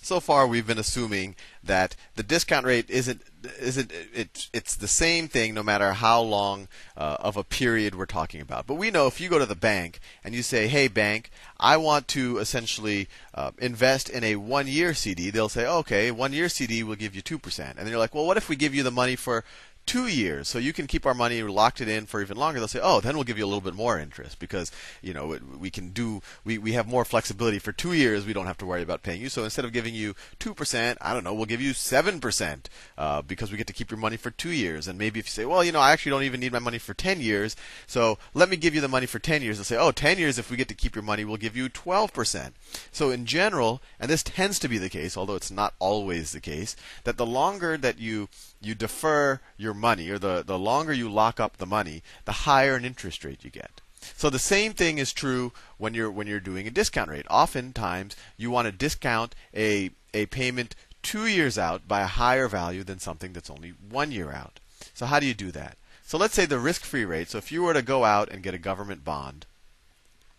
so far we've been assuming that the discount rate isn't isn't it, it's the same thing no matter how long uh, of a period we're talking about. But we know if you go to the bank and you say, "Hey bank, I want to essentially uh, invest in a one-year CD," they'll say, "Okay, one-year CD will give you two percent." And then you're like, "Well, what if we give you the money for two years, so you can keep our money locked it in for even longer. They'll say, oh, then we'll give you a little bit more interest because you know we can do we, we have more flexibility for two years. We don't have to worry about paying you. So instead of giving you two percent, I don't know, we'll give you seven percent uh, because we get to keep your money for two years. And maybe if you say, well, you know, I actually don't even need my money for ten years, so let me give you the money for ten years. They'll say, oh, 10 years if we get to keep your money, we'll give you twelve percent. So in general, and this tends to be the case, although it's not always the case, that the longer that you you defer your money, or the, the longer you lock up the money, the higher an interest rate you get. So the same thing is true when you're when you're doing a discount rate. Oftentimes you want to discount a a payment two years out by a higher value than something that's only one year out. So how do you do that? So let's say the risk-free rate. So if you were to go out and get a government bond,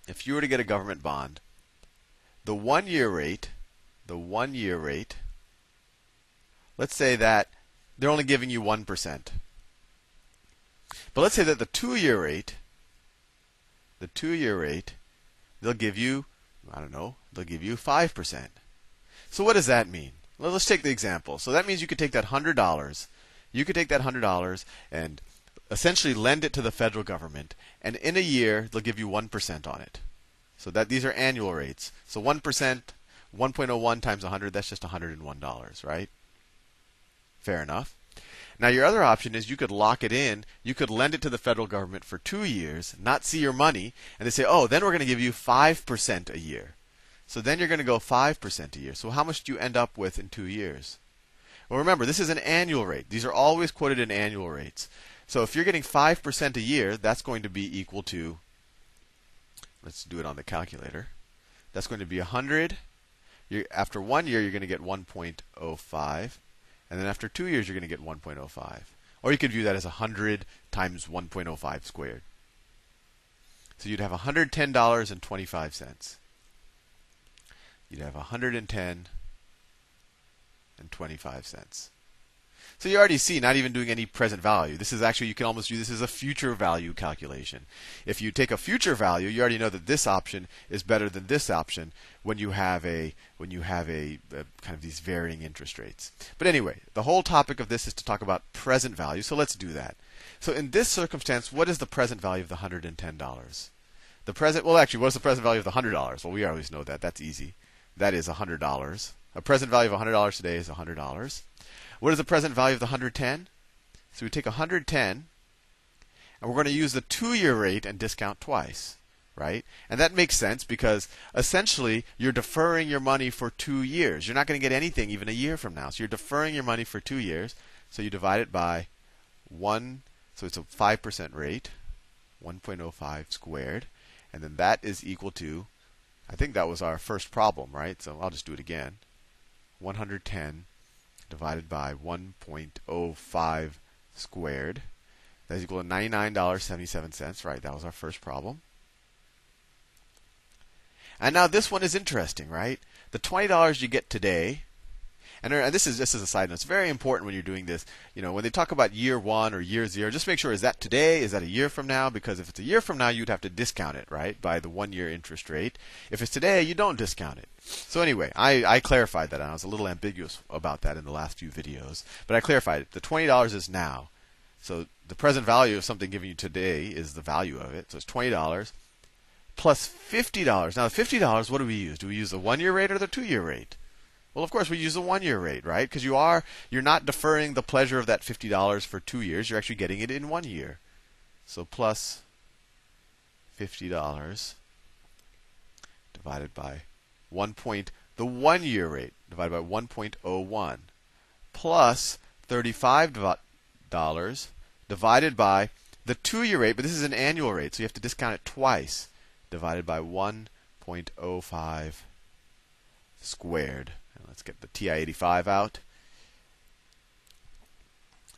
if you were to get a government bond, the one-year rate, the one-year rate, let's say that they're only giving you 1%. But let's say that the two year rate, the two year rate, they'll give you, I don't know, they'll give you 5%. So what does that mean? Let's take the example. So that means you could take that $100, you could take that $100 and essentially lend it to the federal government, and in a year, they'll give you 1% on it. So that these are annual rates. So 1%, 1.01 times 100, that's just $101, right? Fair enough. Now, your other option is you could lock it in. You could lend it to the federal government for two years, not see your money, and they say, oh, then we're going to give you 5% a year. So then you're going to go 5% a year. So how much do you end up with in two years? Well, remember, this is an annual rate. These are always quoted in annual rates. So if you're getting 5% a year, that's going to be equal to, let's do it on the calculator. That's going to be 100. You're, after one year, you're going to get 1.05. And then after two years, you're going to get 1.05. Or you could view that as 100 times 1.05 squared. So you'd have $110.25. You'd have 110 and 25 cents. So you already see, not even doing any present value. This is actually, you can almost do this as a future value calculation. If you take a future value, you already know that this option is better than this option when you have a when you have a, a kind of these varying interest rates. But anyway, the whole topic of this is to talk about present value. So let's do that. So in this circumstance, what is the present value of the $110? The present, well, actually, what's the present value of the $100? Well, we always know that. That's easy. That is $100. A present value of $100 today is $100. What is the present value of the 110? So we take 110 and we're going to use the two year rate and discount twice, right? And that makes sense because essentially you're deferring your money for two years. You're not going to get anything even a year from now. So you're deferring your money for two years. So you divide it by 1, so it's a 5% rate, 1.05 squared. And then that is equal to, I think that was our first problem, right? So I'll just do it again. 110 divided by 1.05 squared. That's equal to $99.77. Right, that was our first problem. And now this one is interesting, right? The $20 you get today Uh, and this is just as a side note, it's very important when you're doing this. You know, when they talk about year one or year zero, just make sure is that today? Is that a year from now? Because if it's a year from now, you'd have to discount it, right, by the one year interest rate. If it's today, you don't discount it. So anyway, I, I clarified that. I was a little ambiguous about that in the last few videos, but I clarified it. The twenty dollars is now. So the present value of something given you today is the value of it. So it's twenty dollars plus fifty dollars. Now fifty dollars, what do we use? Do we use the one year rate or the two year rate? Well, of course, we use the one-year rate, right? Because you are you're not deferring the pleasure of that fifty dollars for two years. You're actually getting it in one year. So plus fifty dollars divided by one point the one-year rate divided by 1.01 plus thirty-five dollars divided by the two-year rate, but this is an annual rate, so you have to discount it twice, divided by 1.05 squared. Let's get the TI-85 out.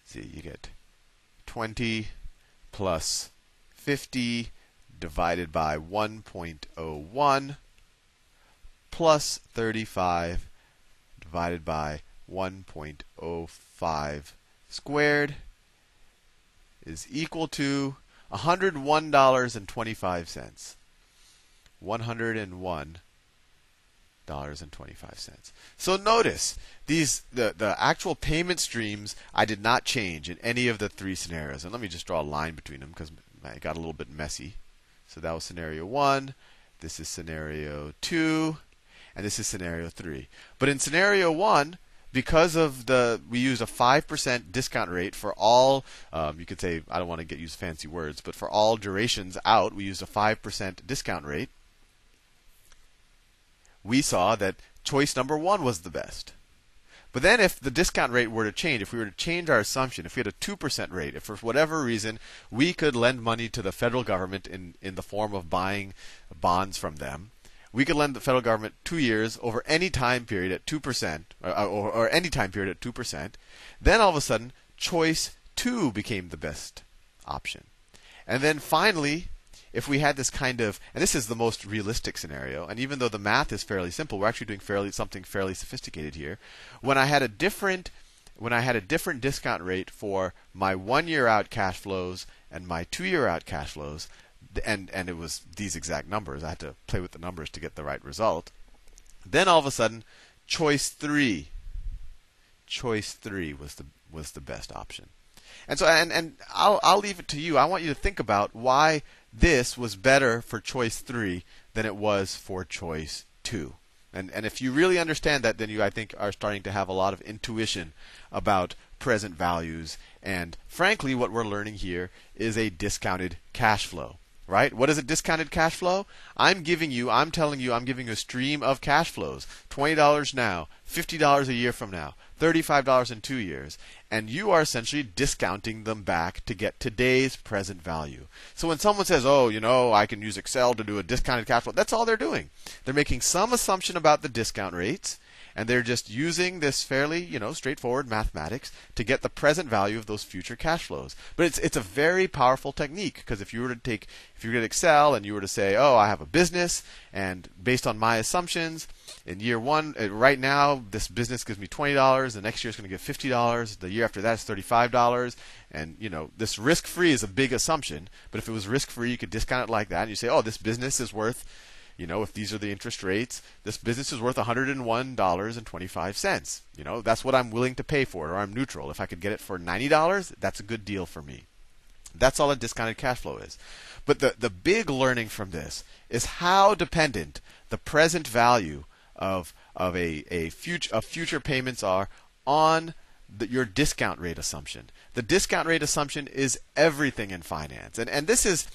see, you get 20 plus 50 divided by 1.01 plus 35 divided by 1.05 squared is equal to $101.25. $101.25. So notice these the, the actual payment streams I did not change in any of the three scenarios. And let me just draw a line between them because it got a little bit messy. So that was scenario 1, this is scenario 2, and this is scenario 3. But in scenario 1, because of the we used a 5% discount rate for all um, you could say i don't want to get use fancy words but for all durations out we used a 5% discount rate we saw that choice number one was the best but then if the discount rate were to change if we were to change our assumption if we had a 2% rate if for whatever reason we could lend money to the federal government in, in the form of buying bonds from them we could lend the federal government two years over any time period at 2%, or, or, or any time period at 2%. Then all of a sudden, choice two became the best option. And then finally, if we had this kind of, and this is the most realistic scenario, and even though the math is fairly simple, we're actually doing fairly something fairly sophisticated here. When I had a different when I had a different discount rate for my one year out cash flows and my two year out cash flows, and and it was these exact numbers. I had to play with the numbers to get the right result. Then all of a sudden, choice three. Choice three was the was the best option. And so and and I'll I'll leave it to you. I want you to think about why this was better for choice three than it was for choice two. And and if you really understand that, then you I think are starting to have a lot of intuition about present values. And frankly, what we're learning here is a discounted cash flow right? What is a discounted cash flow? I'm giving you, I'm telling you, I'm giving you a stream of cash flows. $20 now, $50 a year from now, $35 in two years. And you are essentially discounting them back to get today's present value. So when someone says, oh, you know, I can use Excel to do a discounted cash flow, that's all they're doing. They're making some assumption about the discount rates and they're just using this fairly, you know, straightforward mathematics to get the present value of those future cash flows. But it's it's a very powerful technique because if you were to take if you were to Excel and you were to say, "Oh, I have a business and based on my assumptions, in year 1 uh, right now this business gives me $20, the next year it's going to give $50, the year after that is $35." And you know, this risk-free is a big assumption, but if it was risk-free, you could discount it like that and you say, "Oh, this business is worth you know, if these are the interest rates, this business is worth $101.25. You know, that's what I'm willing to pay for it, or I'm neutral. If I could get it for $90, that's a good deal for me. That's all a discounted cash flow is. But the, the big learning from this is how dependent the present value of, of a, a future, of future payments are on the, your discount rate assumption. The discount rate assumption is everything in finance. And, and this is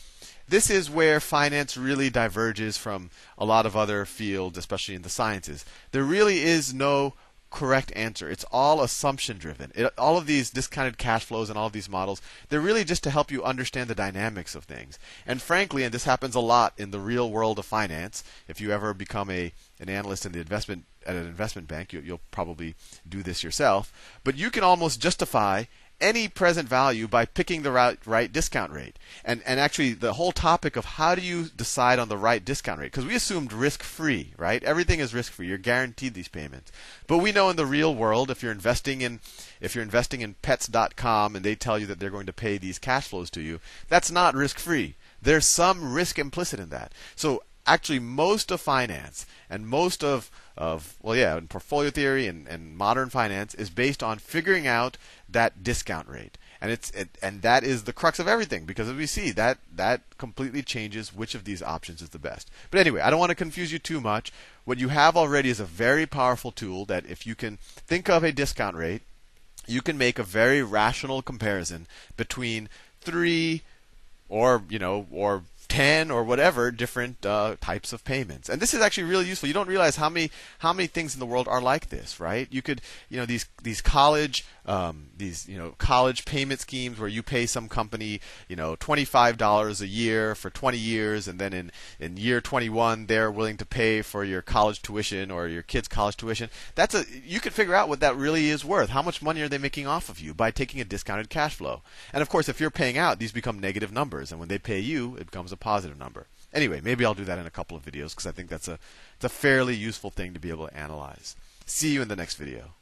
this is where finance really diverges from a lot of other fields, especially in the sciences. There really is no correct answer. It's all assumption driven. It, all of these discounted cash flows and all of these models, they're really just to help you understand the dynamics of things. And frankly, and this happens a lot in the real world of finance, if you ever become a an analyst in the investment at an investment bank, you, you'll probably do this yourself. But you can almost justify any present value by picking the right, right discount rate. And, and actually, the whole topic of how do you decide on the right discount rate? Because we assumed risk free, right? Everything is risk free. You're guaranteed these payments. But we know in the real world, if you're investing in if you're investing in pets.com and they tell you that they're going to pay these cash flows to you, that's not risk free. There's some risk implicit in that. So actually, most of finance and most of of well yeah and portfolio theory and, and modern finance is based on figuring out that discount rate. And it's it, and that is the crux of everything because as we see that that completely changes which of these options is the best. But anyway i don't want to confuse you too much. What you have already is a very powerful tool that if you can think of a discount rate you can make a very rational comparison between three or you know or 10 or whatever different uh, types of payments. And this is actually really useful. You don't realize how many how many things in the world are like this, right? You could, you know, these these college um, these you know college payment schemes where you pay some company you know twenty five dollars a year for twenty years, and then in in year twenty one they're willing to pay for your college tuition or your kid's college tuition. That's a you can figure out what that really is worth. How much money are they making off of you by taking a discounted cash flow? And of course, if you're paying out, these become negative numbers, and when they pay you, it becomes a positive number. Anyway, maybe I'll do that in a couple of videos because I think that's a it's a fairly useful thing to be able to analyze. See you in the next video.